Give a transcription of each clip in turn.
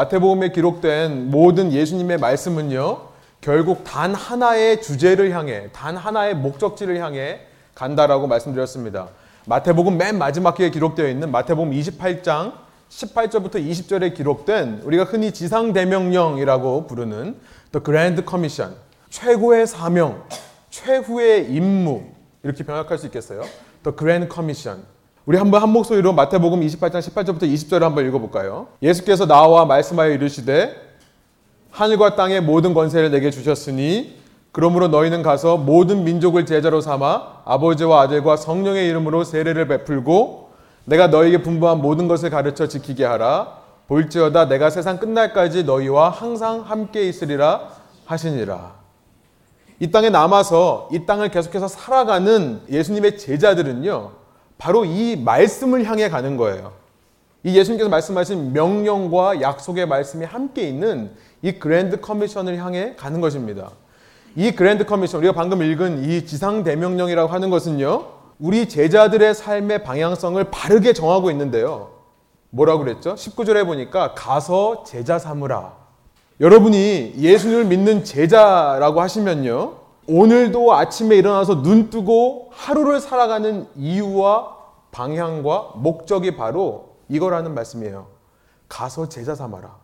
마태복음에 기록된 모든 예수님의 말씀은요. 결국 단 하나의 주제를 향해 단 하나의 목적지를 향해 간다라고 말씀드렸습니다. 마태복음 맨 마지막 에 기록되어 있는 마태복음 28장 18절부터 20절에 기록된 우리가 흔히 지상 대명령이라고 부르는 The Grand Commission 최고의 사명, 최후의 임무 이렇게 병약할 수 있겠어요? The Grand Commission 우리 한번 한 목소리로 마태복음 28장 18절부터 20절을 한번 읽어볼까요? 예수께서 나와 말씀하여 이르시되 하늘과 땅의 모든 권세를 내게 주셨으니 그러므로 너희는 가서 모든 민족을 제자로 삼아 아버지와 아들과 성령의 이름으로 세례를 베풀고 내가 너희에게 분부한 모든 것을 가르쳐 지키게 하라 볼지어다 내가 세상 끝날까지 너희와 항상 함께 있으리라 하시니라. 이 땅에 남아서 이 땅을 계속해서 살아가는 예수님의 제자들은요. 바로 이 말씀을 향해 가는 거예요. 이 예수님께서 말씀하신 명령과 약속의 말씀이 함께 있는 이 Grand Commission을 향해 가는 것입니다. 이 Grand Commission, 우리가 방금 읽은 이 지상 대명령이라고 하는 것은요, 우리 제자들의 삶의 방향성을 바르게 정하고 있는데요. 뭐라고 그랬죠? 19절에 보니까 가서 제자 삼으라. 여러분이 예수님을 믿는 제자라고 하시면요. 오늘도 아침에 일어나서 눈 뜨고 하루를 살아가는 이유와 방향과 목적이 바로 이거라는 말씀이에요. 가서 제자 삼아라.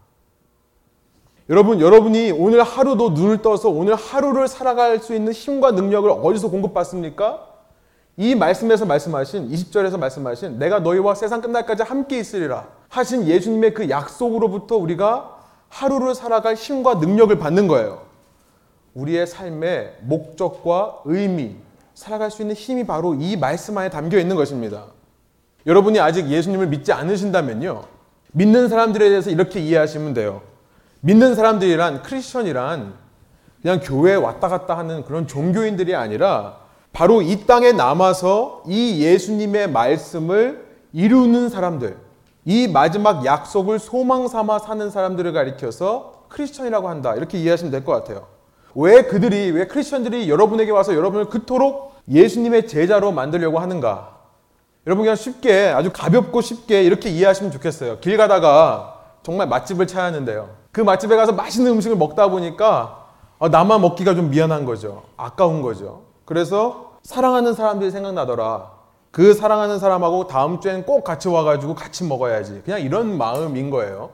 여러분, 여러분이 오늘 하루도 눈을 떠서 오늘 하루를 살아갈 수 있는 힘과 능력을 어디서 공급받습니까? 이 말씀에서 말씀하신 20절에서 말씀하신 내가 너희와 세상 끝날까지 함께 있으리라 하신 예수님의 그 약속으로부터 우리가 하루를 살아갈 힘과 능력을 받는 거예요. 우리의 삶의 목적과 의미, 살아갈 수 있는 힘이 바로 이 말씀 안에 담겨 있는 것입니다. 여러분이 아직 예수님을 믿지 않으신다면요. 믿는 사람들에 대해서 이렇게 이해하시면 돼요. 믿는 사람들이란 크리스천이란 그냥 교회에 왔다 갔다 하는 그런 종교인들이 아니라 바로 이 땅에 남아서 이 예수님의 말씀을 이루는 사람들, 이 마지막 약속을 소망 삼아 사는 사람들을 가리켜서 크리스천이라고 한다. 이렇게 이해하시면 될 것 같아요. 왜 그들이, 왜 크리스천들이 여러분에게 와서 여러분을 그토록 예수님의 제자로 만들려고 하는가? 여러분 그냥 쉽게, 아주 가볍고 쉽게 이렇게 이해하시면 좋겠어요. 길 가다가 정말 맛집을 찾았는데요. 그 맛집에 가서 맛있는 음식을 먹다 보니까 아, 나만 먹기가 좀 미안한 거죠. 아까운 거죠. 그래서 사랑하는 사람들이 생각나더라. 그 사랑하는 사람하고 다음 주엔 꼭 같이 와가지고 같이 먹어야지. 그냥 이런 마음인 거예요.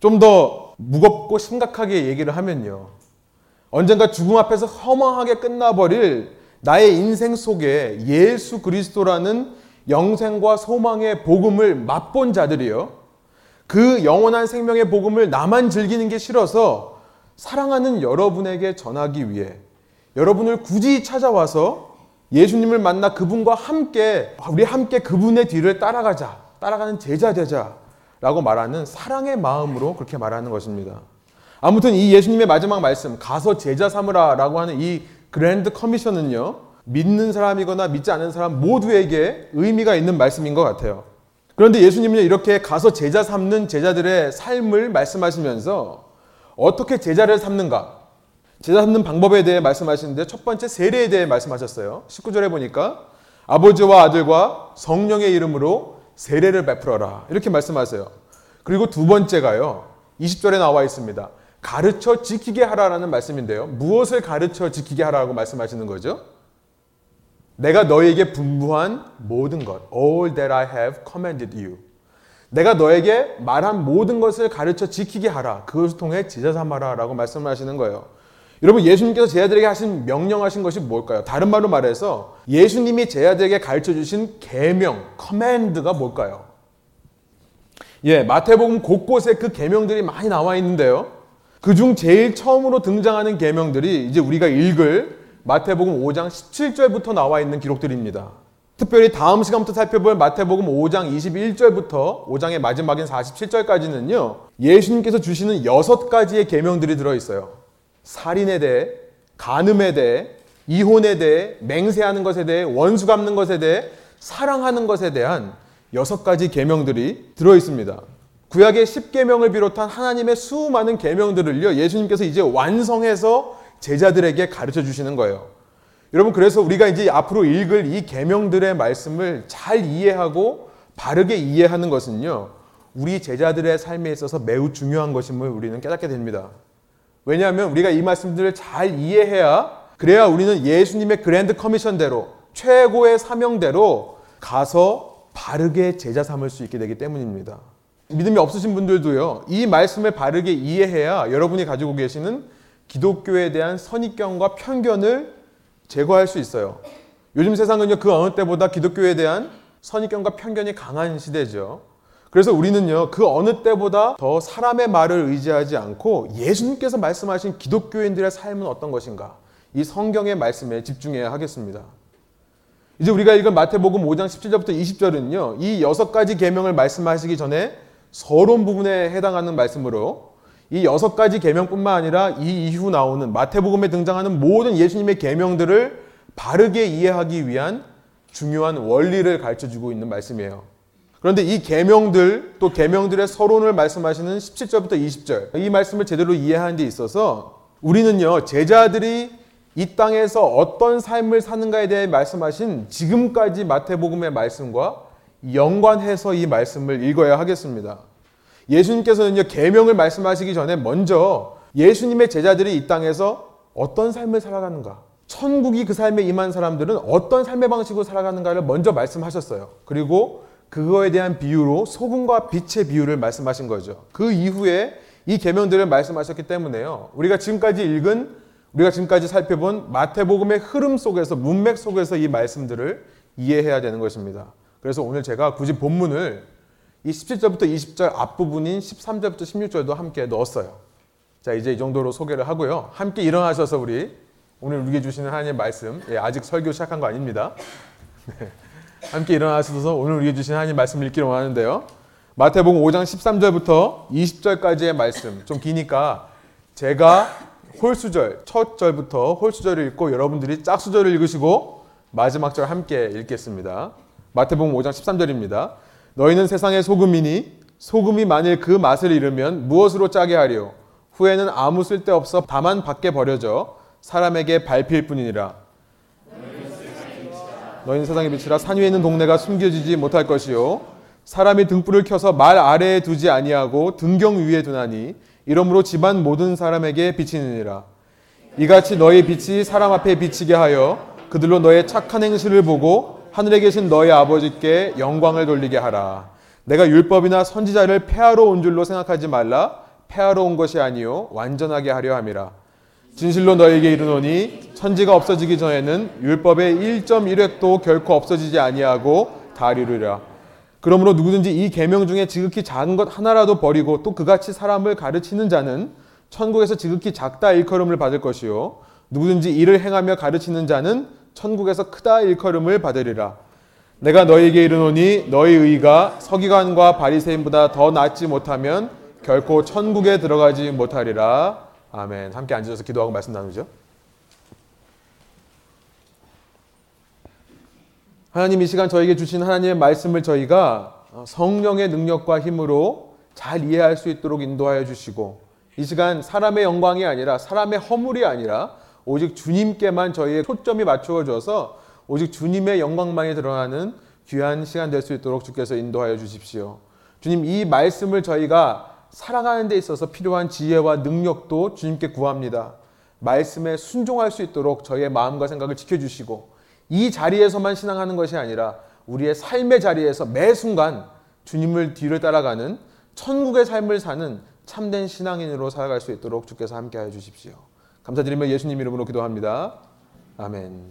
좀 더 무겁고 심각하게 얘기를 하면요. 언젠가 죽음 앞에서 허망하게 끝나버릴 나의 인생 속에 예수 그리스도라는 영생과 소망의 복음을 맛본 자들이요. 그 영원한 생명의 복음을 나만 즐기는 게 싫어서 사랑하는 여러분에게 전하기 위해 여러분을 굳이 찾아와서 예수님을 만나 그분과 함께 우리 함께 그분의 뒤를 따라가자. 따라가는 제자 되자. 라고 말하는 사랑의 마음으로 그렇게 말하는 것입니다. 아무튼 이 예수님의 마지막 말씀 가서 제자 삼으라 라고 하는 이 그랜드 커미션은요. 믿는 사람이거나 믿지 않는 사람 모두에게 의미가 있는 말씀인 것 같아요. 그런데 예수님은 이렇게 가서 제자 삼는 제자들의 삶을 말씀하시면서 어떻게 제자를 삼는가? 제자 삼는 방법에 대해 말씀하시는데 첫 번째 세례에 대해 말씀하셨어요. 19절에 보니까 아버지와 아들과 성령의 이름으로 세례를 베풀어라. 이렇게 말씀하세요. 그리고 두 번째가요. 20절에 나와 있습니다. 가르쳐 지키게 하라라는 말씀인데요. 무엇을 가르쳐 지키게 하라고 말씀하시는 거죠? 내가 너에게 분부한 모든 것, all that I have commanded you. 내가 너에게 말한 모든 것을 가르쳐 지키게 하라. 그것을 통해 제자 삼아라라고 말씀하시는 거예요. 여러분 예수님께서 제자들에게 하신 명령하신 것이 뭘까요? 다른 말로 말해서 예수님이 제자들에게 가르쳐 주신 계명, 커맨드가 뭘까요? 예, 마태복음 곳곳에 그 계명들이 많이 나와 있는데요. 그중 제일 처음으로 등장하는 계명들이 이제 우리가 읽을 마태복음 5장 17절부터 나와 있는 기록들입니다. 특별히 다음 시간부터 살펴볼 마태복음 5장 21절부터 5장의 마지막인 47절까지는요. 예수님께서 주시는 여섯 가지의 계명들이 들어 있어요. 살인에 대해, 간음에 대해, 이혼에 대해, 맹세하는 것에 대해, 원수 갚는 것에 대해, 사랑하는 것에 대한 여섯 가지 계명들이 들어 있습니다. 구약의 10계명을 비롯한 하나님의 수많은 계명들을요. 예수님께서 이제 완성해서 제자들에게 가르쳐 주시는 거예요. 여러분 그래서 우리가 이제 앞으로 읽을 이 계명들의 말씀을 잘 이해하고 바르게 이해하는 것은요. 우리 제자들의 삶에 있어서 매우 중요한 것임을 우리는 깨닫게 됩니다. 왜냐하면 우리가 이 말씀들을 잘 이해해야 그래야 우리는 예수님의 그랜드 커미션대로 최고의 사명대로 가서 바르게 제자 삼을 수 있게 되기 때문입니다. 믿음이 없으신 분들도요. 이 말씀을 바르게 이해해야 여러분이 가지고 계시는 기독교에 대한 선입견과 편견을 제거할 수 있어요. 요즘 세상은요. 그 어느 때보다 기독교에 대한 선입견과 편견이 강한 시대죠. 그래서 우리는요, 그 어느 때보다 더 사람의 말을 의지하지 않고 예수님께서 말씀하신 기독교인들의 삶은 어떤 것인가? 이 성경의 말씀에 집중해야 하겠습니다. 이제 우리가 읽은 마태복음 5장 17절부터 20절은요, 이 여섯 가지 계명을 말씀하시기 전에 서론 부분에 해당하는 말씀으로 이 여섯 가지 계명뿐만 아니라 이 이후 나오는 마태복음에 등장하는 모든 예수님의 계명들을 바르게 이해하기 위한 중요한 원리를 가르쳐 주고 있는 말씀이에요. 그런데 이 계명들 또 계명들의 서론을 말씀하시는 17절부터 20절 이 말씀을 제대로 이해하는 데 있어서 우리는요 제자들이 이 땅에서 어떤 삶을 사는가에 대해 말씀하신 지금까지 마태복음의 말씀과 연관해서 이 말씀을 읽어야 하겠습니다. 예수님께서는요 계명을 말씀하시기 전에 먼저 예수님의 제자들이 이 땅에서 어떤 삶을 살아가는가 천국이 그 삶에 임한 사람들은 어떤 삶의 방식으로 살아가는가를 먼저 말씀하셨어요. 그리고 그거에 대한 비유로 소금과 빛의 비유를 말씀하신 거죠. 그 이후에 이 계명들을 말씀하셨기 때문에요. 우리가 지금까지 읽은 우리가 지금까지 살펴본 마태복음의 흐름 속에서 문맥 속에서 이 말씀들을 이해해야 되는 것입니다. 그래서 오늘 제가 굳이 본문을 이 17절부터 20절 앞부분인 13절부터 16절도 함께 넣었어요. 자, 이제 이 정도로 소개를 하고요. 함께 일어나셔서 우리 오늘 우리에게 주시는 하나님의 말씀, 예, 아직 설교 시작한 거 아닙니다. 네. 함께 일어나셔서 오늘 우리에게 주신 하나님 말씀을 읽기를 원하는데요. 마태복음 5장 13절부터 20절까지의 말씀 좀 기니까 제가 홀수절 첫 절부터 홀수절을 읽고 여러분들이 짝수절을 읽으시고 마지막 절 함께 읽겠습니다. 마태복음 5장 13절입니다. 너희는 세상의 소금이니 소금이 만일 그 맛을 잃으면 무엇으로 짜게 하리요 후에는 아무 쓸데없어 다만 밖에 버려져 사람에게 밟힐 뿐이니라. 너희는 세상의 빛이라 산 위에 있는 동네가 숨겨지지 못할 것이요 사람이 등불을 켜서 말 아래에 두지 아니하고 등경 위에 두나니 이러므로 집안 모든 사람에게 비치느니라 이같이 너희 빛이 사람 앞에 비치게 하여 그들로 너의 착한 행실을 보고 하늘에 계신 너희 아버지께 영광을 돌리게 하라. 내가 율법이나 선지자를 폐하러 온 줄로 생각하지 말라. 폐하러 온 것이 아니요 완전하게 하려 함이라. 진실로 너에게 이르노니 천지가 없어지기 전에는 율법의 1.1획도 결코 없어지지 아니하고 다 이루리라. 그러므로 누구든지 이 계명 중에 지극히 작은 것 하나라도 버리고 또 그같이 사람을 가르치는 자는 천국에서 지극히 작다 일컬음을 받을 것이요 누구든지 이를 행하며 가르치는 자는 천국에서 크다 일컬음을 받으리라. 내가 너에게 이르노니 너희 의가 서기관과 바리새인보다 더 낫지 못하면 결코 천국에 들어가지 못하리라. 아멘. 함께 앉으셔서 기도하고 말씀 나누죠. 하나님 이 시간 저에게 주신 하나님의 말씀을 저희가 성령의 능력과 힘으로 잘 이해할 수 있도록 인도하여 주시고 이 시간 사람의 영광이 아니라 사람의 허물이 아니라 오직 주님께만 저희의 초점이 맞추어져서 오직 주님의 영광만이 드러나는 귀한 시간 될 수 있도록 주께서 인도하여 주십시오. 주님 이 말씀을 저희가 살아가는 데 있어서 필요한 지혜와 능력도 주님께 구합니다. 말씀에 순종할 수 있도록 저희의 마음과 생각을 지켜주시고 이 자리에서만 신앙하는 것이 아니라 우리의 삶의 자리에서 매 순간 주님을 뒤를 따라가는 천국의 삶을 사는 참된 신앙인으로 살아갈 수 있도록 주께서 함께하여 주십시오. 감사드리며 예수님 이름으로 기도합니다. 아멘.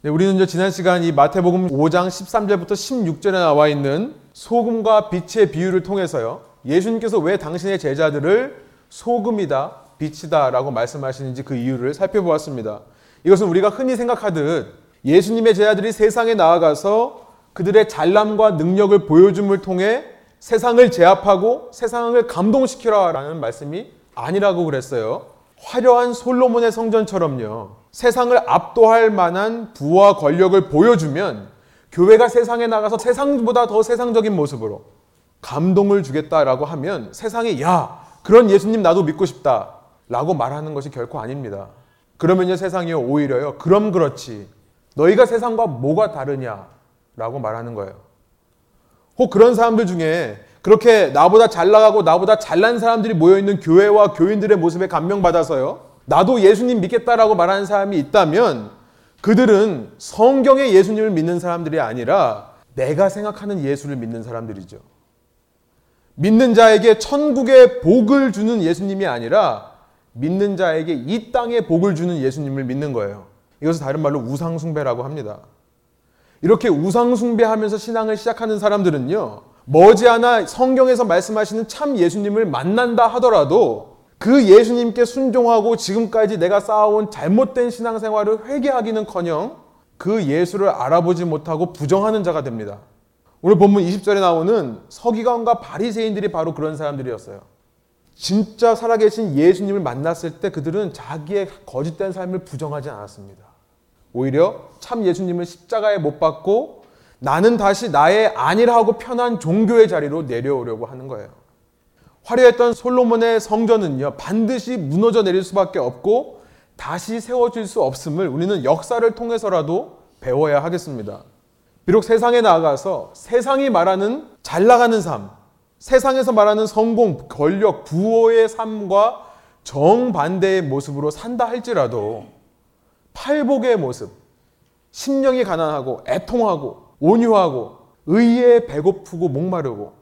네, 우리는 지난 시간 이 마태복음 5장 13절부터 16절에 나와 있는 소금과 빛의 비유를 통해서요. 예수님께서 왜 당신의 제자들을 소금이다, 빛이다라고 말씀하시는지 그 이유를 살펴보았습니다. 이것은 우리가 흔히 생각하듯 예수님의 제자들이 세상에 나아가서 그들의 잘남과 능력을 보여줌을 통해 세상을 제압하고 세상을 감동시키라라는 말씀이 아니라고 그랬어요. 화려한 솔로몬의 성전처럼요. 세상을 압도할 만한 부와 권력을 보여주면 교회가 세상에 나가서 세상보다 더 세상적인 모습으로 감동을 주겠다라고 하면 세상이 야 그런 예수님 나도 믿고 싶다라고 말하는 것이 결코 아닙니다. 그러면요 세상이 오히려요 그럼 그렇지 너희가 세상과 뭐가 다르냐라고 말하는 거예요. 혹 그런 사람들 중에 그렇게 나보다 잘 나가고 나보다 잘난 사람들이 모여있는 교회와 교인들의 모습에 감명받아서요. 나도 예수님 믿겠다라고 말하는 사람이 있다면 그들은 성경의 예수님을 믿는 사람들이 아니라 내가 생각하는 예수를 믿는 사람들이죠. 믿는 자에게 천국의 복을 주는 예수님이 아니라 믿는 자에게 이 땅의 복을 주는 예수님을 믿는 거예요. 이것을 다른 말로 우상숭배라고 합니다. 이렇게 우상숭배하면서 신앙을 시작하는 사람들은요, 머지않아 성경에서 말씀하시는 참 예수님을 만난다 하더라도 그 예수님께 순종하고 지금까지 내가 쌓아온 잘못된 신앙생활을 회개하기는 커녕 그 예수를 알아보지 못하고 부정하는 자가 됩니다. 오늘 본문 20절에 나오는 서기관과 바리새인들이 바로 그런 사람들이었어요. 진짜 살아계신 예수님을 만났을 때 그들은 자기의 거짓된 삶을 부정하지 않았습니다. 오히려 참 예수님을 십자가에 못 박고 나는 다시 나의 안일하고 편한 종교의 자리로 내려오려고 하는 거예요. 화려했던 솔로몬의 성전은요, 반드시 무너져 내릴 수밖에 없고 다시 세워질 수 없음을 우리는 역사를 통해서라도 배워야 하겠습니다. 비록 세상에 나아가서 세상이 말하는 잘 나가는 삶, 세상에서 말하는 성공, 권력, 부호의 삶과 정반대의 모습으로 산다 할지라도 팔복의 모습, 심령이 가난하고 애통하고 온유하고 의에 배고프고 목마르고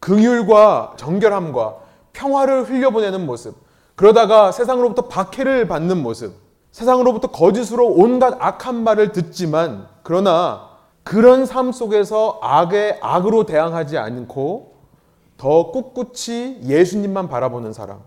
긍휼과 정결함과 평화를 흘려보내는 모습, 그러다가 세상으로부터 박해를 받는 모습, 세상으로부터 거짓으로 온갖 악한 말을 듣지만 그러나 그런 삶 속에서 악에 악으로 대항하지 않고 더 꿋꿋이 예수님만 바라보는 사람.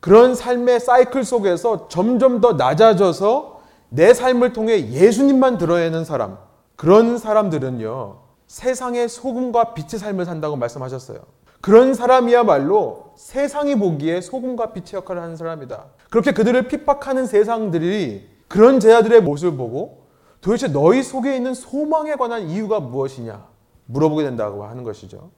그런 삶의 사이클 속에서 점점 더 낮아져서 내 삶을 통해 예수님만 드러내는 사람. 그런 사람들은요, 세상의 소금과 빛의 삶을 산다고 말씀하셨어요. 그런 사람이야말로 세상이 보기에 소금과 빛의 역할을 하는 사람이다. 그렇게 그들을 핍박하는 세상들이 그런 제자들의 모습을 보고 도대체 너희 속에 있는 소망에 관한 이유가 무엇이냐 물어보게 된다고 하는 것이죠.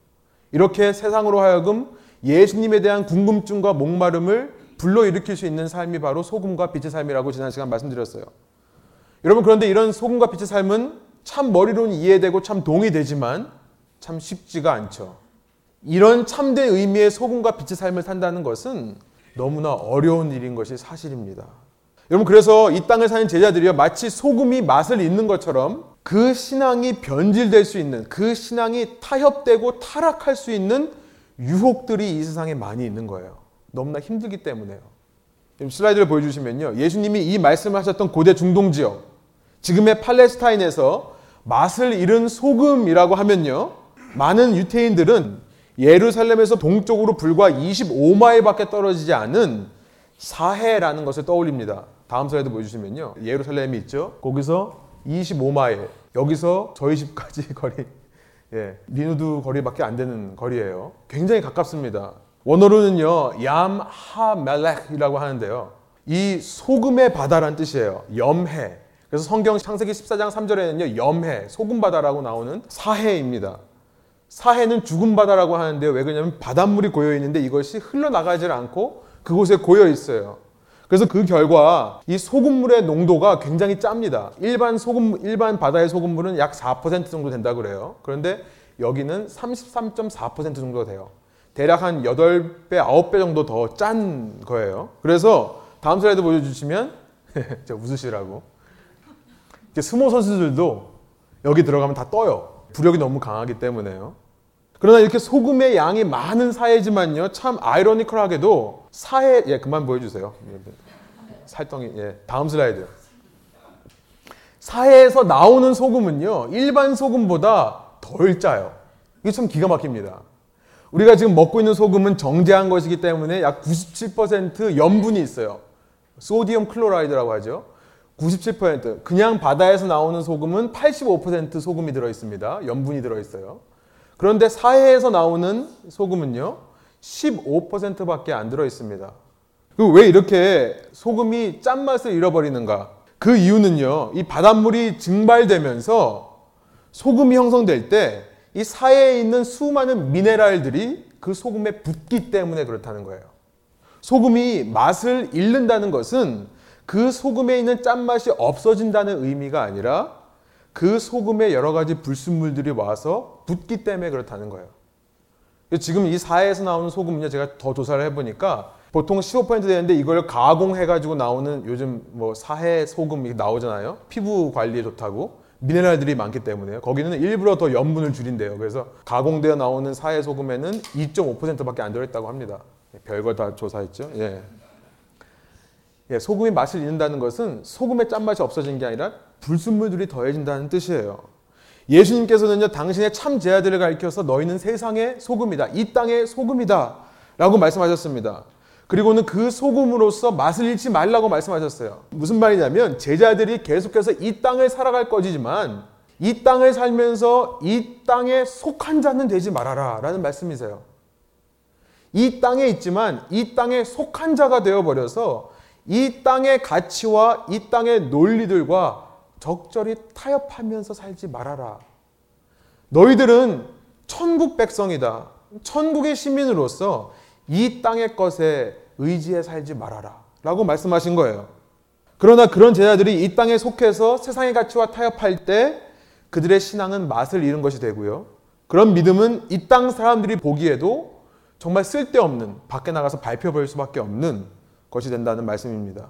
이렇게 세상으로 하여금 예수님에 대한 궁금증과 목마름을 불러일으킬 수 있는 삶이 바로 소금과 빛의 삶이라고 지난 시간 말씀드렸어요. 여러분 그런데 이런 소금과 빛의 삶은 참 머리로는 이해되고 참 동의되지만 참 쉽지가 않죠. 이런 참된 의미의 소금과 빛의 삶을 산다는 것은 너무나 어려운 일인 것이 사실입니다. 여러분 그래서 이 땅을 사는 제자들이요 마치 소금이 맛을 잇는 것처럼 그 신앙이 변질될 수 있는 그 신앙이 타협되고 타락할 수 있는 유혹들이 이 세상에 많이 있는 거예요. 너무나 힘들기 때문에요. 슬라이드를 보여주시면요. 예수님이 이 말씀을 하셨던 고대 중동 지역, 지금의 팔레스타인에서 맛을 잃은 소금이라고 하면요. 많은 유태인들은 예루살렘에서 동쪽으로 불과 25마일밖에 떨어지지 않은 사해라는 것을 떠올립니다. 다음 슬라이드 보여주시면요. 예루살렘이 있죠. 거기서 25마일. 여기서 저희 집까지 거리. 예, 린우드 거리밖에 안 되는 거리예요. 굉장히 가깝습니다. 원어로는요. 얌하멜렉이라고 하는데요. 이 소금의 바다란 뜻이에요. 염해. 그래서 성경 창세기 14장 3절에는요. 염해, 소금 바다라고 나오는 사해입니다. 사해는 죽은 바다라고 하는데요. 왜 그러냐면 바닷물이 고여 있는데 이것이 흘러나가질 않고 그곳에 고여 있어요. 그래서 그 결과 이 소금물의 농도가 굉장히 짭니다. 일반 소금 일반 바다의 소금물은 약 4% 정도 된다 그래요. 그런데 여기는 33.4% 정도 돼요. 대략 한 8배, 9배 정도 더 짠 거예요. 그래서 다음 슬라이드 보여주시면 저 웃으시라고. 스모 선수들도 여기 들어가면 다 떠요. 부력이 너무 강하기 때문에요. 그러나 이렇게 소금의 양이 많은 사회지만요, 참 아이러니컬하게도 사회, 예, 그만 보여주세요. 살덩이, 예, 다음 슬라이드. 사회에서 나오는 소금은요, 일반 소금보다 덜 짜요. 이게 참 기가 막힙니다. 우리가 지금 먹고 있는 소금은 정제한 것이기 때문에 약 97% 염분이 있어요. 소디움 클로라이드라고 하죠. 97% 그냥 바다에서 나오는 소금은 85% 소금이 들어 있습니다. 염분이 들어 있어요. 그런데 사해에서 나오는 소금은요. 15%밖에 안 들어 있습니다. 왜 이렇게 소금이 짠맛을 잃어버리는가? 그 이유는요. 이 바닷물이 증발되면서 소금이 형성될 때 이 사해에 있는 수많은 미네랄들이 그 소금에 붙기 때문에 그렇다는 거예요. 소금이 맛을 잃는다는 것은 그 소금에 있는 짠맛이 없어진다는 의미가 아니라 그 소금에 여러 가지 불순물들이 와서 붙기 때문에 그렇다는 거예요. 지금 이 사회에서 나오는 소금은요, 제가 더 조사를 해보니까 보통 15% 되는데 이걸 가공해가지고 나오는 요즘 뭐 사해 소금이 나오잖아요. 피부 관리에 좋다고. 미네랄들이 많기 때문에요. 거기는 일부러 더 염분을 줄인대요. 그래서 가공되어 나오는 사해 소금에는 2.5%밖에 안 들어있다고 합니다. 별걸 다 조사했죠. 예. 예, 소금이 맛을 잃는다는 것은 소금의 짠맛이 없어진 게 아니라 불순물들이 더해진다는 뜻이에요. 예수님께서는요, 당신의 참 제자들을 가리켜서 너희는 세상의 소금이다. 이 땅의 소금이다. 라고 말씀하셨습니다. 그리고는 그 소금으로서 맛을 잃지 말라고 말씀하셨어요. 무슨 말이냐면 제자들이 계속해서 이 땅을 살아갈 거지만 이 땅을 살면서 이 땅에 속한 자는 되지 말아라 라는 말씀이세요. 이 땅에 있지만 이 땅에 속한 자가 되어버려서 이 땅의 가치와 이 땅의 논리들과 적절히 타협하면서 살지 말아라. 너희들은 천국 백성이다. 천국의 시민으로서 이 땅의 것에 의지해 살지 말아라. 라고 말씀하신 거예요. 그러나 그런 제자들이 이 땅에 속해서 세상의 가치와 타협할 때 그들의 신앙은 맛을 잃은 것이 되고요. 그런 믿음은 이 땅 사람들이 보기에도 정말 쓸데없는 밖에 나가서 발표버릴 수밖에 없는 것이 된다는 말씀입니다.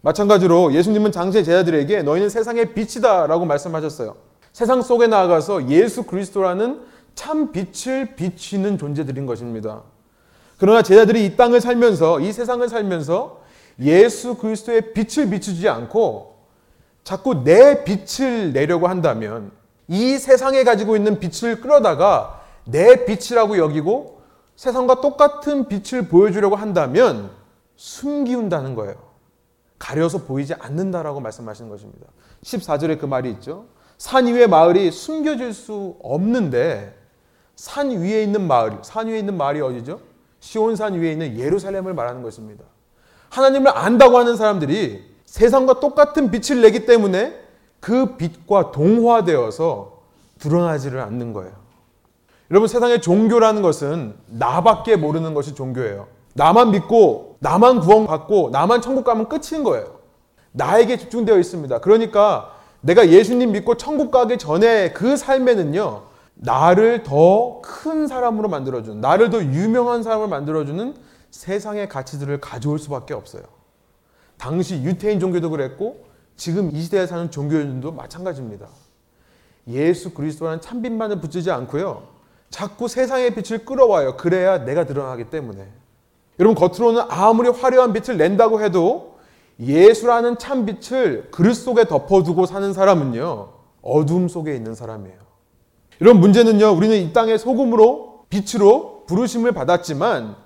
마찬가지로 예수님은 당시의 제자들에게 너희는 세상의 빛이다라고 말씀하셨어요. 세상 속에 나아가서 예수 그리스도라는 참 빛을 비치는 존재들인 것입니다. 그러나 제자들이 이 땅을 살면서 이 세상을 살면서 예수 그리스도의 빛을 비추지 않고 자꾸 내 빛을 내려고 한다면 이 세상에 가지고 있는 빛을 끌어다가 내 빛이라고 여기고 세상과 똑같은 빛을 보여주려고 한다면 숨기운다는 거예요. 가려서 보이지 않는다라고 말씀하시는 것입니다. 14절에 그 말이 있죠. 산 위의 마을이 숨겨질 수 없는데 산 위에 있는 마을, 산 위에 있는 마을이 어디죠? 시온산 위에 있는 예루살렘을 말하는 것입니다. 하나님을 안다고 하는 사람들이 세상과 똑같은 빛을 내기 때문에 그 빛과 동화되어서 드러나지를 않는 거예요. 여러분 세상의 종교라는 것은 나밖에 모르는 것이 종교예요. 나만 믿고 나만 구원받고 나만 천국 가면 끝인 거예요. 나에게 집중되어 있습니다. 그러니까 내가 예수님 믿고 천국 가기 전에 그 삶에는요. 나를 더 큰 사람으로 만들어주는, 나를 더 유명한 사람을 만들어주는 세상의 가치들을 가져올 수밖에 없어요. 당시 유태인 종교도 그랬고, 지금 이 시대에 사는 종교인들도 마찬가지입니다. 예수 그리스도라는 참빛만을 붙이지 않고요. 자꾸 세상의 빛을 끌어와요. 그래야 내가 드러나기 때문에. 여러분, 겉으로는 아무리 화려한 빛을 낸다고 해도 예수라는 참 빛을 그릇 속에 덮어두고 사는 사람은요, 어둠 속에 있는 사람이에요. 이런 문제는요, 우리는 이 땅의 소금으로, 빛으로 부르심을 받았지만,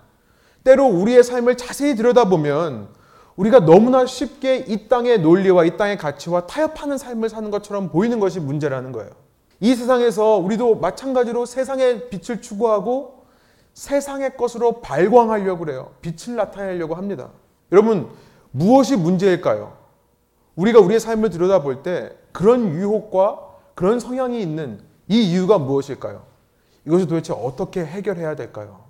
때로 우리의 삶을 자세히 들여다보면, 우리가 너무나 쉽게 이 땅의 논리와 이 땅의 가치와 타협하는 삶을 사는 것처럼 보이는 것이 문제라는 거예요. 이 세상에서 우리도 마찬가지로 세상의 빛을 추구하고 세상의 것으로 발광하려고 그래요. 빛을 나타내려고 합니다. 여러분, 무엇이 문제일까요? 우리가 우리의 삶을 들여다볼 때 그런 유혹과 그런 성향이 있는 이 이유가 무엇일까요? 이것을 도대체 어떻게 해결해야 될까요?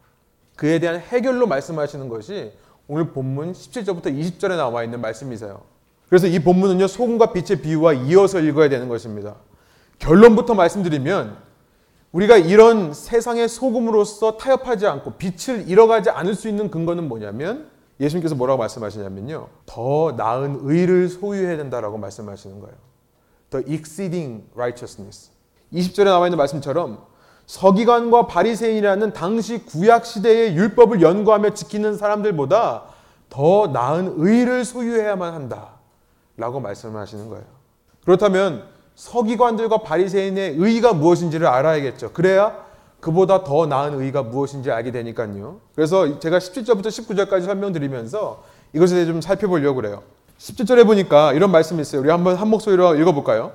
그에 대한 해결로 말씀하시는 것이 오늘 본문 17절부터 20절에 나와 있는 말씀이세요. 그래서 이 본문은요, 소금과 빛의 비유와 이어서 읽어야 되는 것입니다. 결론부터 말씀드리면, 우리가 이런 세상의 소금으로서 타협하지 않고 빛을 잃어가지 않을 수 있는 근거는 뭐냐면, 예수님께서 뭐라고 말씀하시냐면요, 더 나은 의를 소유해야 된다라고 말씀하시는 거예요. The exceeding righteousness. 20절에 나와 있는 말씀처럼 서기관과 바리새인이라는 당시 구약 시대의 율법을 연구하며 지키는 사람들보다 더 나은 의를 소유해야만 한다라고 말씀하시는 거예요. 그렇다면 서기관들과 바리새인의 의가 무엇인지를 알아야겠죠. 그래야 그보다 더 나은 의가 무엇인지 알게 되니까요. 그래서 제가 17절부터 19절까지 설명드리면서 이것에 대해 좀 살펴보려고 그래요. 17절에 보니까 이런 말씀이 있어요. 우리 한번 한 목소리로 읽어볼까요?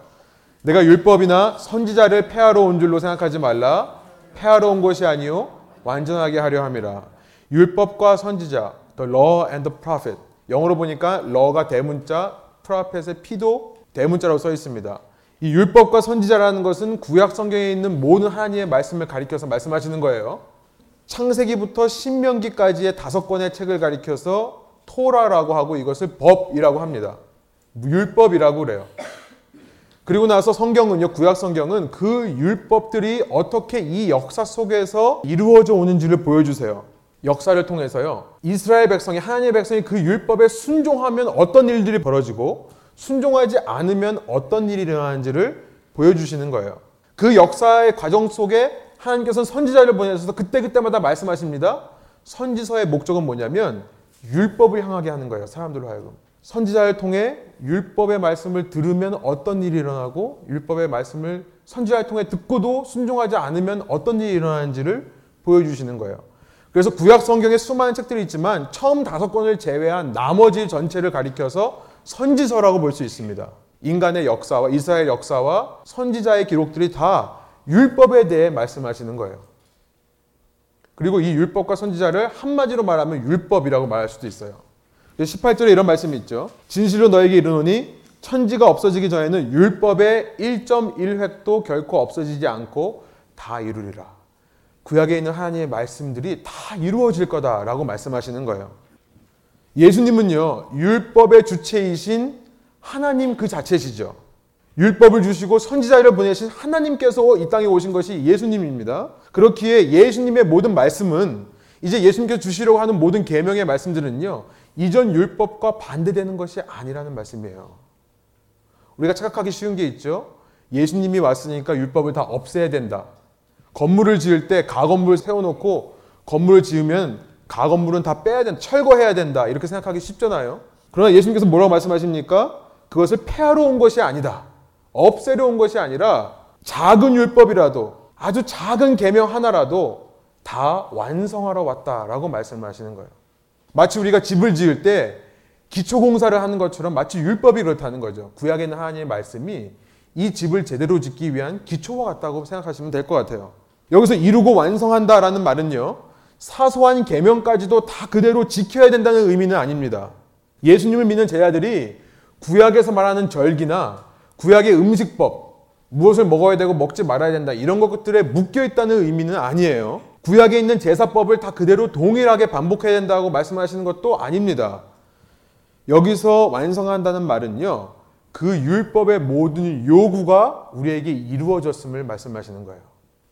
내가 율법이나 선지자를 폐하러 온 줄로 생각하지 말라. 폐하러 온 것이 아니요 완전하게 하려 함이라. 율법과 선지자, the law and the prophet. 영어로 보니까 law가 대문자, prophet의 피도 대문자로 써 있습니다. 이 율법과 선지자라는 것은 구약 성경에 있는 모든 하나님의 말씀을 가리켜서 말씀하시는 거예요. 창세기부터 신명기까지의 다섯 권의 책을 가리켜서 토라라고 하고 이것을 법이라고 합니다. 율법이라고 그래요. 그리고 나서 성경은요, 구약 성경은 그 율법들이 어떻게 이 역사 속에서 이루어져 오는지를 보여주세요. 역사를 통해서요. 이스라엘 백성이 하나님의 백성이 그 율법에 순종하면 어떤 일들이 벌어지고 순종하지 않으면 어떤 일이 일어나는지를 보여주시는 거예요. 그 역사의 과정 속에 하나님께서는 선지자를 보내셔서 그때그때마다 말씀하십니다. 선지서의 목적은 뭐냐면 율법을 향하게 하는 거예요. 사람들로 하여금. 선지자를 통해 율법의 말씀을 들으면 어떤 일이 일어나고 율법의 말씀을 선지자를 통해 듣고도 순종하지 않으면 어떤 일이 일어나는지를 보여주시는 거예요. 그래서 구약 성경에 수많은 책들이 있지만 처음 다섯 권을 제외한 나머지 전체를 가리켜서 선지서라고 볼 수 있습니다. 인간의 역사와 이스라엘 역사와 선지자의 기록들이 다 율법에 대해 말씀하시는 거예요. 그리고 이 율법과 선지자를 한마디로 말하면 율법이라고 말할 수도 있어요. 18절에 이런 말씀이 있죠. 진실로 너에게 이르노니 천지가 없어지기 전에는 율법의 1.1획도 결코 없어지지 않고 다 이루리라. 구약에 있는 하나님의 말씀들이 다 이루어질 거다라고 말씀하시는 거예요. 예수님은요, 율법의 주체이신 하나님 그 자체시죠. 율법을 주시고 선지자를 보내신 하나님께서 이 땅에 오신 것이 예수님입니다. 그렇기에 예수님의 모든 말씀은 이제 예수님께서 주시려고 하는 모든 계명의 말씀들은요. 이전 율법과 반대되는 것이 아니라는 말씀이에요. 우리가 착각하기 쉬운 게 있죠. 예수님이 왔으니까 율법을 다 없애야 된다. 건물을 지을 때 가건물 세워놓고 건물을 지으면 가건물은 다 빼야 된다. 철거해야 된다. 이렇게 생각하기 쉽잖아요. 그러나 예수님께서 뭐라고 말씀하십니까? 그것을 폐하러 온 것이 아니다. 없애려 온 것이 아니라 작은 율법이라도 아주 작은 계명 하나라도 다 완성하러 왔다라고 말씀하시는 거예요. 마치 우리가 집을 지을 때 기초 공사를 하는 것처럼 마치 율법이 그렇다는 거죠. 구약에 있는 하나님의 말씀이 이 집을 제대로 짓기 위한 기초와 같다고 생각하시면 될 것 같아요. 여기서 이루고 완성한다라는 말은요. 사소한 계명까지도 다 그대로 지켜야 된다는 의미는 아닙니다. 예수님을 믿는 제자들이 구약에서 말하는 절기나 구약의 음식법, 무엇을 먹어야 되고 먹지 말아야 된다 이런 것들에 묶여 있다는 의미는 아니에요. 구약에 있는 제사법을 다 그대로 동일하게 반복해야 된다고 말씀하시는 것도 아닙니다. 여기서 완성한다는 말은요. 그 율법의 모든 요구가 우리에게 이루어졌음을 말씀하시는 거예요.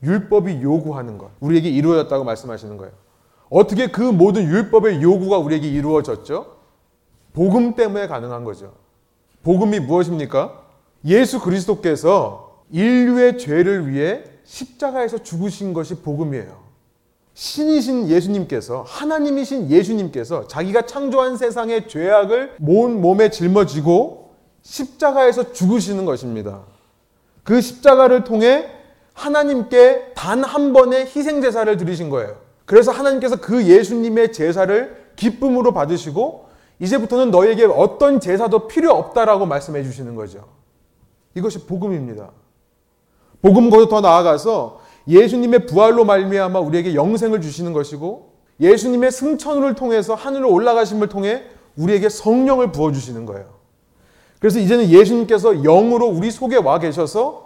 율법이 요구하는 것. 우리에게 이루어졌다고 말씀하시는 거예요. 어떻게 그 모든 율법의 요구가 우리에게 이루어졌죠? 복음 때문에 가능한 거죠. 복음이 무엇입니까? 예수 그리스도께서 인류의 죄를 위해 십자가에서 죽으신 것이 복음이에요. 신이신 예수님께서 하나님이신 예수님께서 자기가 창조한 세상의 죄악을 온 몸에 짊어지고 십자가에서 죽으시는 것입니다. 그 십자가를 통해 하나님께 단 한 번의 희생 제사를 드리신 거예요. 그래서 하나님께서 그 예수님의 제사를 기쁨으로 받으시고 이제부터는 너에게 어떤 제사도 필요 없다라고 말씀해 주시는 거죠. 이것이 복음입니다. 복음보다 더 나아가서 예수님의 부활로 말미암아 우리에게 영생을 주시는 것이고 예수님의 승천을 통해서 하늘로 올라가심을 통해 우리에게 성령을 부어 주시는 거예요. 그래서 이제는 예수님께서 영으로 우리 속에 와 계셔서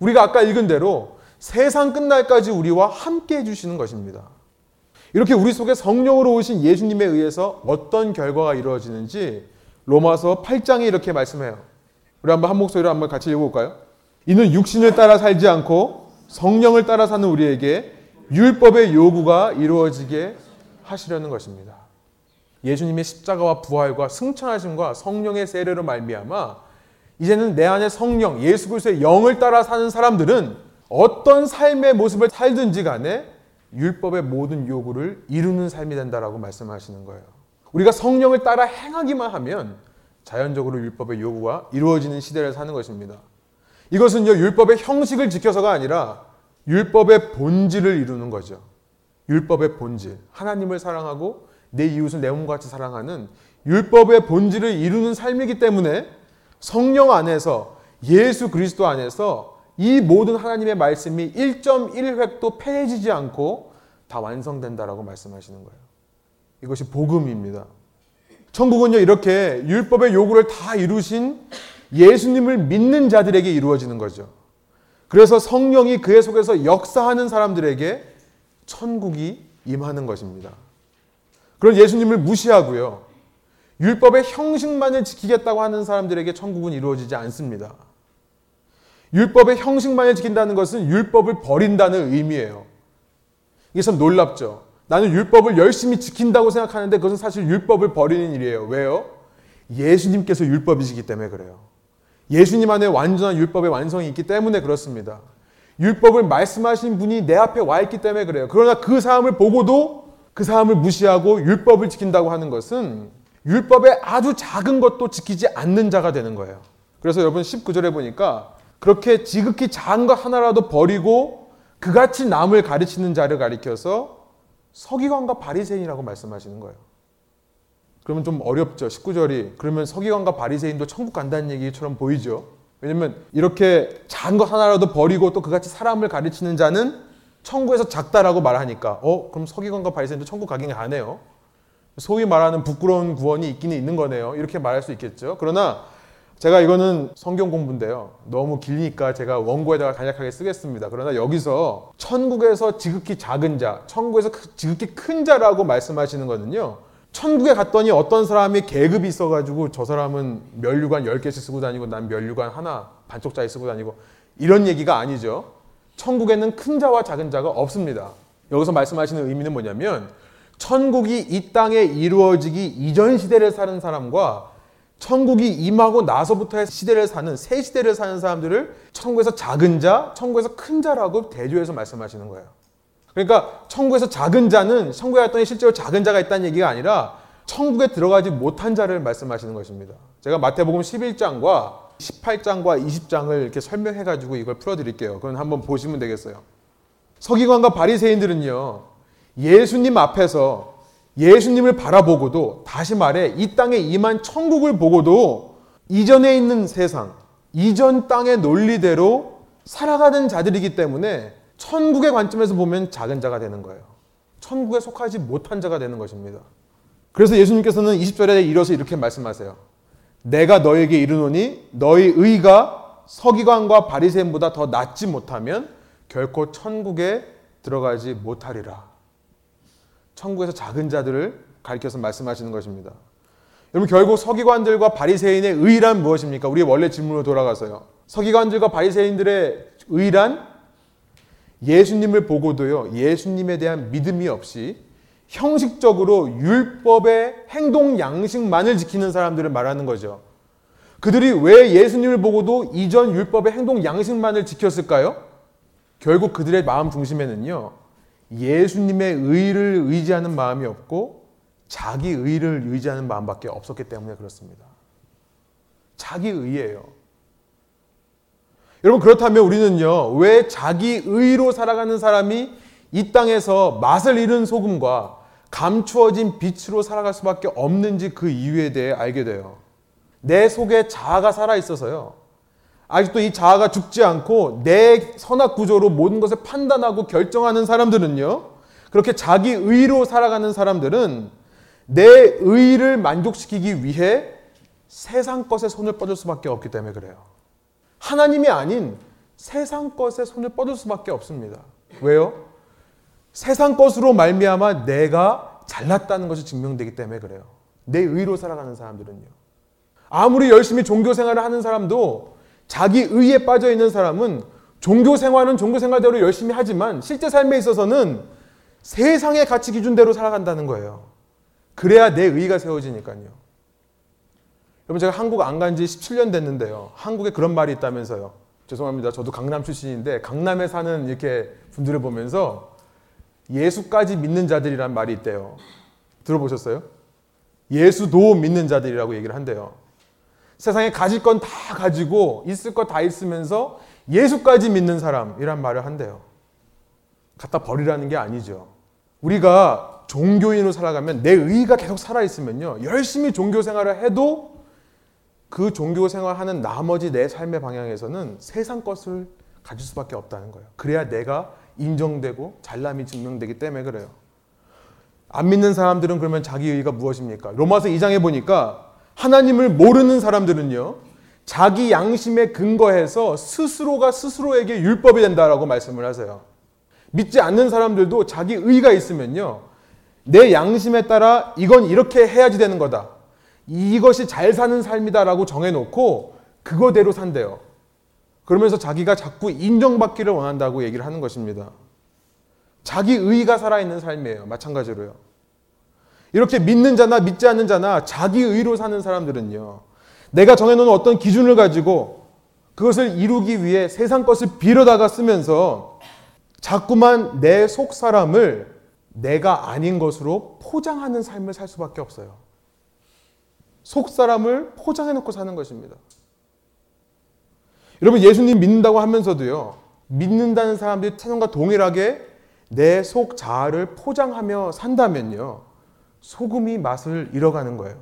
우리가 아까 읽은 대로 세상 끝날까지 우리와 함께 해 주시는 것입니다. 이렇게 우리 속에 성령으로 오신 예수님에 의해서 어떤 결과가 이루어지는지 로마서 8장에 이렇게 말씀해요. 우리 한번 한 목소리로 한번 같이 읽어볼까요? 이는 육신을 따라 살지 않고 성령을 따라 사는 우리에게 율법의 요구가 이루어지게 하시려는 것입니다. 예수님의 십자가와 부활과 승천하심과 성령의 세례로 말미암아 이제는 내 안에 성령 예수 그리스도의 영을 따라 사는 사람들은 어떤 삶의 모습을 살든지 간에 율법의 모든 요구를 이루는 삶이 된다라고 말씀하시는 거예요. 우리가 성령을 따라 행하기만 하면 자연적으로 율법의 요구가 이루어지는 시대를 사는 것입니다. 이것은요, 율법의 형식을 지켜서가 아니라 율법의 본질을 이루는 거죠. 율법의 본질. 하나님을 사랑하고 내 이웃을 내 몸과 같이 사랑하는 율법의 본질을 이루는 삶이기 때문에 성령 안에서 예수 그리스도 안에서 이 모든 하나님의 말씀이 1.1획도 패해지지 않고 다 완성된다라고 말씀하시는 거예요. 이것이 복음입니다. 천국은요, 이렇게 율법의 요구를 다 이루신 예수님을 믿는 자들에게 이루어지는 거죠. 그래서 성령이 그의 속에서 역사하는 사람들에게 천국이 임하는 것입니다. 그런 예수님을 무시하고요. 율법의 형식만을 지키겠다고 하는 사람들에게 천국은 이루어지지 않습니다. 율법의 형식만을 지킨다는 것은 율법을 버린다는 의미예요. 이게 참 놀랍죠. 나는 율법을 열심히 지킨다고 생각하는데 그것은 사실 율법을 버리는 일이에요. 왜요? 예수님께서 율법이시기 때문에 그래요. 예수님 안에 완전한 율법의 완성이 있기 때문에 그렇습니다. 율법을 말씀하신 분이 내 앞에 와 있기 때문에 그래요. 그러나 그 사람을 보고도 그 사람을 무시하고 율법을 지킨다고 하는 것은 율법의 아주 작은 것도 지키지 않는 자가 되는 거예요. 그래서 여러분 19절에 보니까 그렇게 지극히 작은 것 하나라도 버리고 그같이 남을 가르치는 자를 가리켜서 서기관과 바리새인이라고 말씀하시는 거예요. 그러면 좀 어렵죠. 19절이. 그러면 서기관과 바리새인도 천국 간다는 얘기처럼 보이죠. 왜냐면 이렇게 작은 것 하나라도 버리고 또 그같이 사람을 가르치는 자는 천국에서 작다라고 말하니까 어 그럼 서기관과 바리새인도 천국 가긴 가네요. 소위 말하는 부끄러운 구원이 있기는 있는 거네요. 이렇게 말할 수 있겠죠. 그러나 제가 이거는 성경 공부인데요. 너무 길니까 제가 원고에다가 간략하게 쓰겠습니다. 그러나 여기서 천국에서 지극히 작은 자, 천국에서 지극히 큰 자라고 말씀하시는 거는요. 천국에 갔더니 어떤 사람이 계급이 있어가지고 저 사람은 면류관 10개씩 쓰고 다니고 난 면류관 하나 반쪽짜리 쓰고 다니고 이런 얘기가 아니죠. 천국에는 큰 자와 작은 자가 없습니다. 여기서 말씀하시는 의미는 뭐냐면 천국이 이 땅에 이루어지기 이전 시대를 사는 사람과 천국이 임하고 나서부터의 시대를 사는 새 시대를 사는 사람들을 천국에서 작은 자, 천국에서 큰 자라고 대조해서 말씀하시는 거예요. 그러니까 천국에서 작은 자는 천국에 갔더니 실제로 작은 자가 있다는 얘기가 아니라 천국에 들어가지 못한 자를 말씀하시는 것입니다. 제가 마태복음 11장과 18장과 20장을 이렇게 설명해 가지고 이걸 풀어 드릴게요. 그럼 한번 보시면 되겠어요. 서기관과 바리새인들은요. 예수님 앞에서 예수님을 바라보고도 다시 말해 이 땅에 임한 천국을 보고도 이전에 있는 세상, 이전 땅의 논리대로 살아가는 자들이기 때문에 천국의 관점에서 보면 작은 자가 되는 거예요. 천국에 속하지 못한 자가 되는 것입니다. 그래서 예수님께서는 20절에 이뤄서 이렇게 말씀하세요. 내가 너에게 이르노니 너희 의가 서기관과 바리새인보다 더 낫지 못하면 결코 천국에 들어가지 못하리라. 천국에서 작은 자들을 가리켜서 말씀하시는 것입니다. 여러분 결국 서기관들과 바리새인의 의란 무엇입니까? 우리의 원래 질문으로 돌아가서요. 서기관들과 바리새인들의 의란 예수님을 보고도요. 예수님에 대한 믿음이 없이 형식적으로 율법의 행동 양식만을 지키는 사람들을 말하는 거죠. 그들이 왜 예수님을 보고도 이전 율법의 행동 양식만을 지켰을까요? 결국 그들의 마음 중심에는요. 예수님의 의를 의지하는 마음이 없고 자기 의를 의지하는 마음밖에 없었기 때문에 그렇습니다. 자기 의예요. 여러분 그렇다면 우리는요. 왜 자기 의로 살아가는 사람이 이 땅에서 맛을 잃은 소금과 감추어진 빛으로 살아갈 수밖에 없는지 그 이유에 대해 알게 돼요. 내 속에 자아가 살아 있어서요. 아직도 이 자아가 죽지 않고 내 선악 구조로 모든 것을 판단하고 결정하는 사람들은요. 그렇게 자기 의로 살아가는 사람들은 내 의를 만족시키기 위해 세상 것에 손을 뻗을 수밖에 없기 때문에 그래요. 하나님이 아닌 세상 것에 손을 뻗을 수밖에 없습니다. 왜요? 세상 것으로 말미암아 내가 잘났다는 것이 증명되기 때문에 그래요. 내 의로 살아가는 사람들은요. 아무리 열심히 종교 생활을 하는 사람도 자기 의에 빠져 있는 사람은 종교 생활은 종교 생활대로 열심히 하지만 실제 삶에 있어서는 세상의 가치 기준대로 살아간다는 거예요. 그래야 내 의가 세워지니까요. 여러분 제가 한국 안 간 지 17년 됐는데요. 한국에 그런 말이 있다면서요. 죄송합니다. 저도 강남 출신인데 강남에 사는 이렇게 분들을 보면서 예수까지 믿는 자들이란 말이 있대요. 들어보셨어요? 예수도 믿는 자들이라고 얘기를 한대요. 세상에 가질 건 다 가지고 있을 거 다 있으면서 예수까지 믿는 사람이란 말을 한대요. 갖다 버리라는 게 아니죠. 우리가 종교인으로 살아가면 내 의가 계속 살아있으면요. 열심히 종교 생활을 해도 그 종교 생활하는 나머지 내 삶의 방향에서는 세상 것을 가질 수밖에 없다는 거예요. 그래야 내가 인정되고 잘남이 증명되기 때문에 그래요. 안 믿는 사람들은 그러면 자기 의가 무엇입니까? 로마서 2장에 보니까 하나님을 모르는 사람들은요, 자기 양심에 근거해서 스스로가 스스로에게 율법이 된다라고 말씀을 하세요. 믿지 않는 사람들도 자기 의가 있으면요, 내 양심에 따라 이건 이렇게 해야지 되는 거다. 이것이 잘 사는 삶이다라고 정해놓고 그거대로 산대요. 그러면서 자기가 자꾸 인정받기를 원한다고 얘기를 하는 것입니다. 자기 의가 살아있는 삶이에요. 마찬가지로요. 이렇게 믿는 자나 믿지 않는 자나 자기 의로 사는 사람들은요. 내가 정해놓은 어떤 기준을 가지고 그것을 이루기 위해 세상 것을 빌어다가 쓰면서 자꾸만 내 속 사람을 내가 아닌 것으로 포장하는 삶을 살 수밖에 없어요. 속 사람을 포장해 놓고 사는 것입니다. 여러분 예수님 믿는다고 하면서도요. 믿는다는 사람들이 찬양과 동일하게 내 속 자아를 포장하며 산다면요. 소금이 맛을 잃어가는 거예요.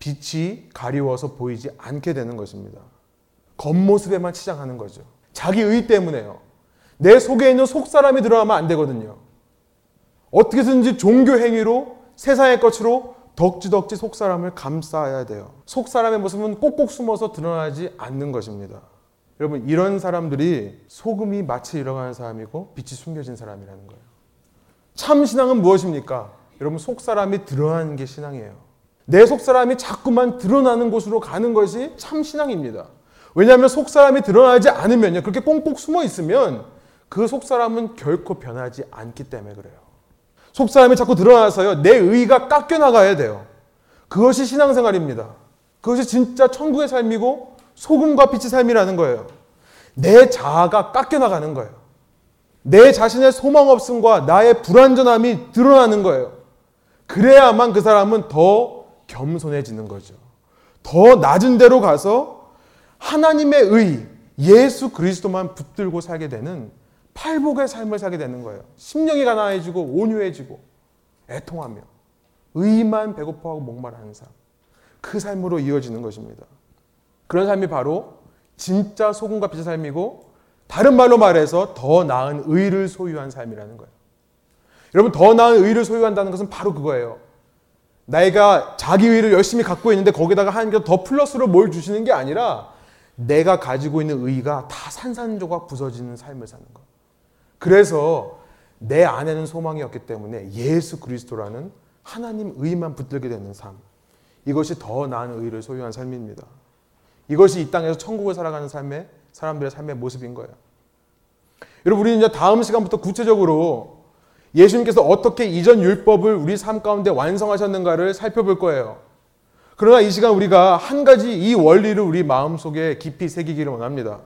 빛이 가리워서 보이지 않게 되는 것입니다. 겉모습에만 치장하는 거죠. 자기 의 때문에요. 내 속에 있는 속 사람이 들어가면 안 되거든요. 어떻게든지 종교 행위로 세상의 것으로 덕지덕지 속 사람을 감싸야 돼요. 속 사람의 모습은 꼭꼭 숨어서 드러나지 않는 것입니다. 여러분 이런 사람들이 소금이 마치 잃어가는 사람이고 빛이 숨겨진 사람이라는 거예요. 참 신앙은 무엇입니까? 여러분 속 사람이 드러나는 게 신앙이에요. 내 속 사람이 자꾸만 드러나는 곳으로 가는 것이 참 신앙입니다. 왜냐하면 속 사람이 드러나지 않으면요 그렇게 꽁꽁 숨어 있으면 그 속 사람은 결코 변하지 않기 때문에 그래요. 속 사람이 자꾸 드러나서요 내 의가 깎여 나가야 돼요. 그것이 신앙생활입니다. 그것이 진짜 천국의 삶이고 소금과 빛의 삶이라는 거예요. 내 자아가 깎여 나가는 거예요. 내 자신의 소망 없음과 나의 불완전함이 드러나는 거예요. 그래야만 그 사람은 더 겸손해지는 거죠. 더 낮은 데로 가서 하나님의 의, 예수 그리스도만 붙들고 살게 되는 팔복의 삶을 살게 되는 거예요. 심령이 가난해지고 온유해지고 애통하며 의만 배고파하고 목말하는 삶. 그 삶으로 이어지는 것입니다. 그런 삶이 바로 진짜 소금과 빛의 삶이고 다른 말로 말해서 더 나은 의를 소유한 삶이라는 거예요. 여러분 더 나은 의를 소유한다는 것은 바로 그거예요. 내가 자기 의를 열심히 갖고 있는데 거기다가 하나님께서 더 플러스로 뭘 주시는 게 아니라 내가 가지고 있는 의가 다 산산조각 부서지는 삶을 사는 것. 그래서 내 안에는 소망이 없기 때문에 예수 그리스도라는 하나님 의만 붙들게 되는 삶. 이것이 더 나은 의를 소유한 삶입니다. 이것이 이 땅에서 천국을 살아가는 삶의 사람들의 삶의 모습인 거예요. 여러분 우리는 이제 다음 시간부터 구체적으로 예수님께서 어떻게 이전 율법을 우리 삶 가운데 완성하셨는가를 살펴볼 거예요. 그러나 이 시간 우리가 한 가지 이 원리를 우리 마음속에 깊이 새기기를 원합니다.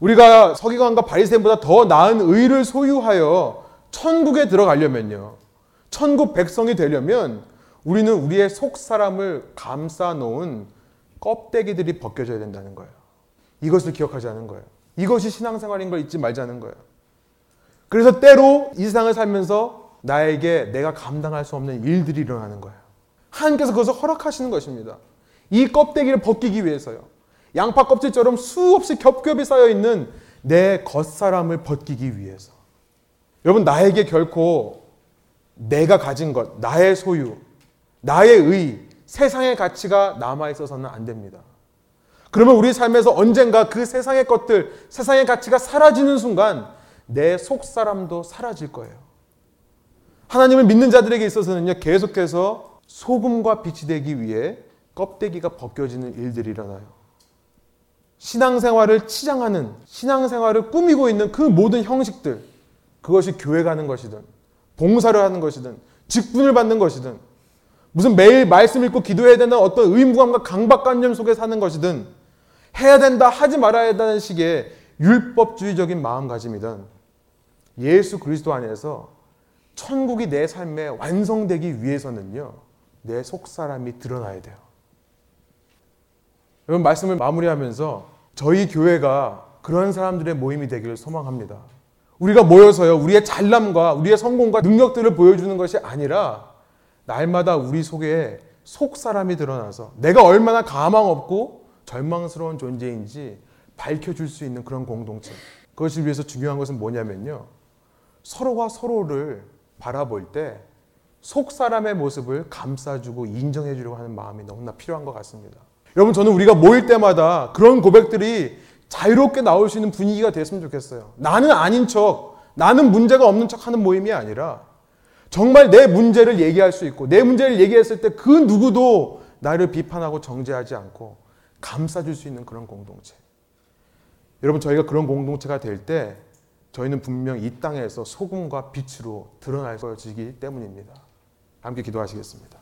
우리가 서기관과 바리새인보다 더 나은 의를 소유하여 천국에 들어가려면요. 천국 백성이 되려면 우리는 우리의 속 사람을 감싸 놓은 껍데기들이 벗겨져야 된다는 거예요. 이것을 기억하지 않은 거예요. 이것이 신앙생활인 걸 잊지 말자는 거예요. 그래서 때로 이 세상을 살면서 나에게 내가 감당할 수 없는 일들이 일어나는 거예요. 하나님께서 그것을 허락하시는 것입니다. 이 껍데기를 벗기기 위해서요. 양파 껍질처럼 수없이 겹겹이 쌓여 있는 내 겉사람을 벗기기 위해서. 여러분, 나에게 결코 내가 가진 것, 나의 소유, 나의 의, 세상의 가치가 남아 있어서는 안 됩니다. 그러면 우리 삶에서 언젠가 그 세상의 것들, 세상의 가치가 사라지는 순간 내 속 사람도 사라질 거예요. 하나님을 믿는 자들에게 있어서는요, 계속해서 소금과 빛이 되기 위해 껍데기가 벗겨지는 일들이 일어나요. 신앙생활을 치장하는, 신앙생활을 꾸미고 있는 그 모든 형식들, 그것이 교회 가는 것이든, 봉사를 하는 것이든, 직분을 받는 것이든, 무슨 매일 말씀 읽고 기도해야 되는 어떤 의무감과 강박관념 속에 사는 것이든, 해야 된다, 하지 말아야 한다는 식의 율법주의적인 마음가짐이든, 예수 그리스도 안에서 천국이 내 삶에 완성되기 위해서는요, 내 속사람이 드러나야 돼요. 여러분 말씀을 마무리하면서 저희 교회가 그런 사람들의 모임이 되기를 소망합니다. 우리가 모여서요, 우리의 잘남과 우리의 성공과 능력들을 보여주는 것이 아니라 날마다 우리 속에 속 사람이 드러나서 내가 얼마나 가망 없고 절망스러운 존재인지 밝혀줄 수 있는 그런 공동체. 그것을 위해서 중요한 것은 뭐냐면요. 서로가 서로를 바라볼 때 속 사람의 모습을 감싸주고 인정해 주려고 하는 마음이 너무나 필요한 것 같습니다. 여러분 저는 우리가 모일 때마다 그런 고백들이 자유롭게 나올 수 있는 분위기가 됐으면 좋겠어요. 나는 아닌 척, 나는 문제가 없는 척 하는 모임이 아니라 정말 내 문제를 얘기할 수 있고 내 문제를 얘기했을 때 그 누구도 나를 비판하고 정죄하지 않고 감싸줄 수 있는 그런 공동체. 여러분 저희가 그런 공동체가 될 때 저희는 분명 이 땅에서 소금과 빛으로 드러날 것이기 때문입니다. 함께 기도하시겠습니다.